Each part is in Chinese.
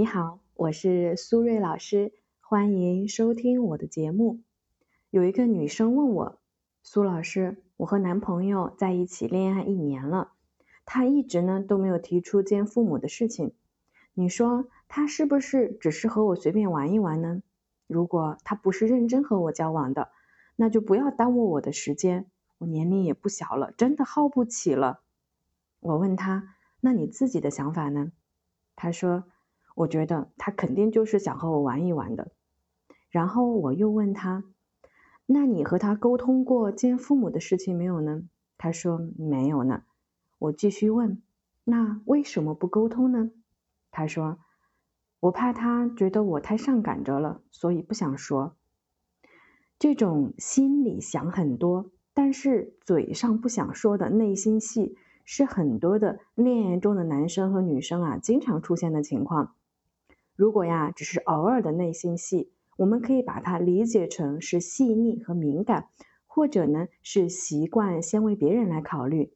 你好，我是苏瑞老师，欢迎收听我的节目。有一个女生问我，苏老师，我和男朋友在一起恋爱一年了，他一直呢都没有提出见父母的事情，你说他是不是只是和我随便玩一玩呢？如果他不是认真和我交往的，那就不要耽误我的时间，我年龄也不小了，真的耗不起了。我问他，那你自己的想法呢？他说。我觉得他肯定就是想和我玩一玩的。然后我又问他：“那你和他沟通过见父母的事情没有呢？”他说：“没有呢。”我继续问：“那为什么不沟通呢？”他说：“我怕他觉得我太上赶着了，所以不想说。”这种心里想很多，但是嘴上不想说的内心戏，是很多的恋爱中的男生和女生啊经常出现的情况。如果呀，只是偶尔的内心戏，我们可以把它理解成是细腻和敏感，或者呢是习惯先为别人来考虑。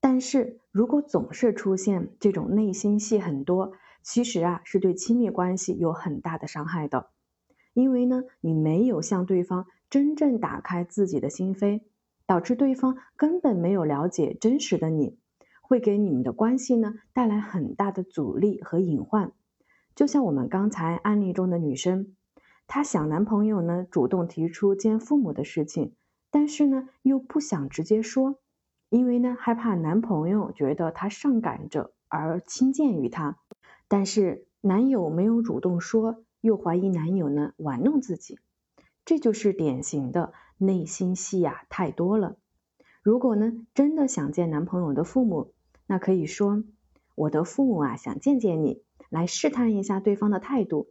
但是如果总是出现这种内心戏很多，其实啊是对亲密关系有很大的伤害的，因为呢你没有向对方真正打开自己的心扉，导致对方根本没有了解真实的你，会给你们的关系呢带来很大的阻力和隐患。就像我们刚才案例中的女生，她想男朋友呢主动提出见父母的事情，但是呢又不想直接说，因为呢害怕男朋友觉得她上赶着而轻贱于她。但是男友没有主动说，又怀疑男友呢玩弄自己，这就是典型的内心戏呀太多了。如果呢真的想见男朋友的父母，那可以说我的父母啊想见见你。来试探一下对方的态度，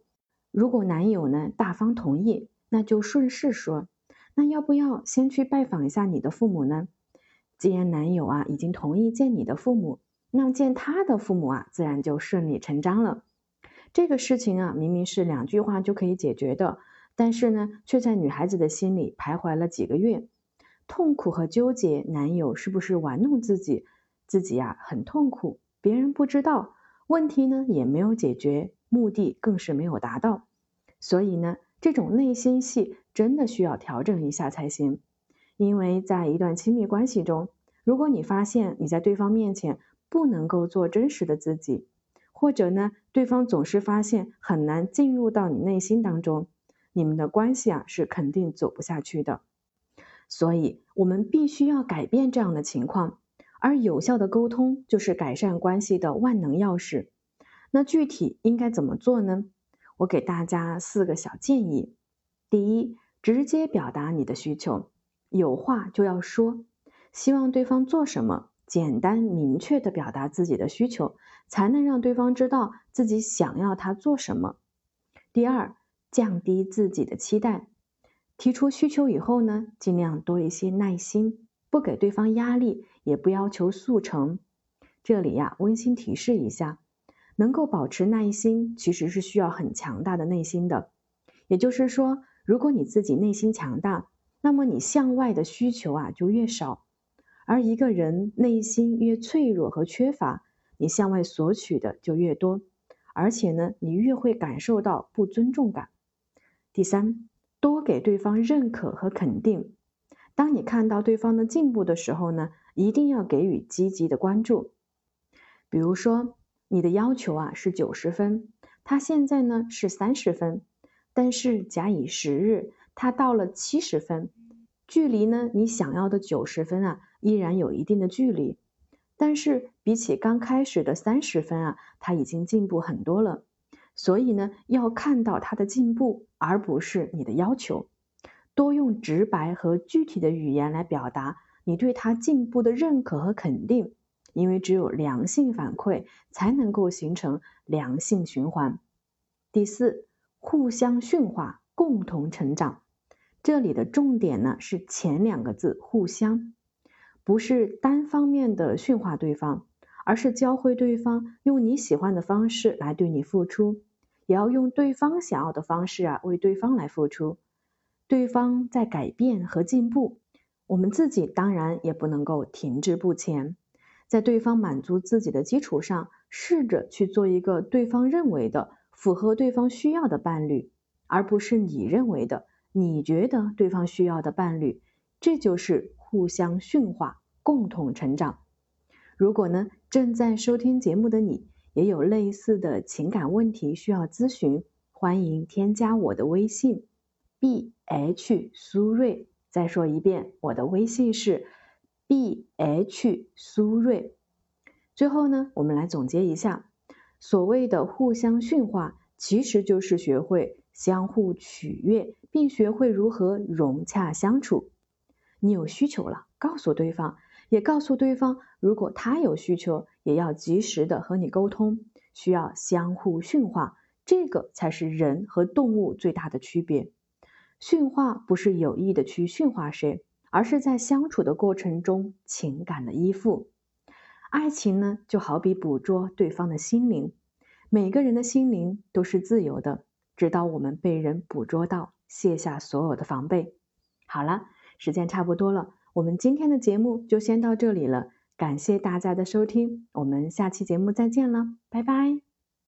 如果男友呢大方同意，那就顺势说，那要不要先去拜访一下你的父母呢？既然男友啊已经同意见你的父母，那见他的父母啊自然就顺理成章了。这个事情啊明明是两句话就可以解决的，但是呢却在女孩子的心里徘徊了几个月，痛苦和纠结，男友是不是玩弄自己？自己呀很痛苦，别人不知道。问题呢也没有解决，目的更是没有达到，所以呢，这种内心戏真的需要调整一下才行。因为在一段亲密关系中，如果你发现你在对方面前不能够做真实的自己，或者呢，对方总是发现很难进入到你内心当中，你们的关系啊是肯定走不下去的。所以，我们必须要改变这样的情况。而有效的沟通就是改善关系的万能钥匙。那具体应该怎么做呢？我给大家四个小建议。第一，直接表达你的需求，有话就要说，希望对方做什么，简单明确的表达自己的需求，才能让对方知道自己想要他做什么。第二，降低自己的期待，提出需求以后呢，尽量多一些耐心。不给对方压力，也不要求速成。这里呀，温馨提示一下，能够保持耐心，其实是需要很强大的内心的。也就是说，如果你自己内心强大，那么你向外的需求啊就越少。而一个人内心越脆弱和缺乏，你向外索取的就越多，而且呢，你越会感受到不尊重感。第三，多给对方认可和肯定。当你看到对方的进步的时候呢，一定要给予积极的关注。比如说，你的要求啊是九十分，他现在呢是三十分，但是假以时日，他到了七十分，距离呢你想要的九十分啊依然有一定的距离，但是比起刚开始的三十分啊，他已经进步很多了。所以呢，要看到他的进步，而不是你的要求。多用直白和具体的语言来表达你对他进步的认可和肯定，因为只有良性反馈才能够形成良性循环。第四，互相驯化，共同成长。这里的重点呢是前两个字“互相”，不是单方面的驯化对方，而是教会对方用你喜欢的方式来对你付出，也要用对方想要的方式啊为对方来付出。对方在改变和进步，我们自己当然也不能够停滞不前，在对方满足自己的基础上，试着去做一个对方认为的、符合对方需要的伴侣，而不是你认为的、你觉得对方需要的伴侣。这就是互相驯化，共同成长。如果呢，正在收听节目的你也有类似的情感问题需要咨询，欢迎添加我的微信 b h 苏瑞。再说一遍，我的微信是 b h 苏瑞。最后呢，我们来总结一下，所谓的互相驯化，其实就是学会相互取悦，并学会如何融洽相处。你有需求了，告诉对方，也告诉对方，如果他有需求，也要及时的和你沟通。需要相互驯化，这个才是人和动物最大的区别。驯化不是有意的去驯化谁，而是在相处的过程中情感的依附。爱情呢，就好比捕捉对方的心灵。每个人的心灵都是自由的，直到我们被人捕捉到，卸下所有的防备。好了，时间差不多了，我们今天的节目就先到这里了。感谢大家的收听，我们下期节目再见了，拜拜。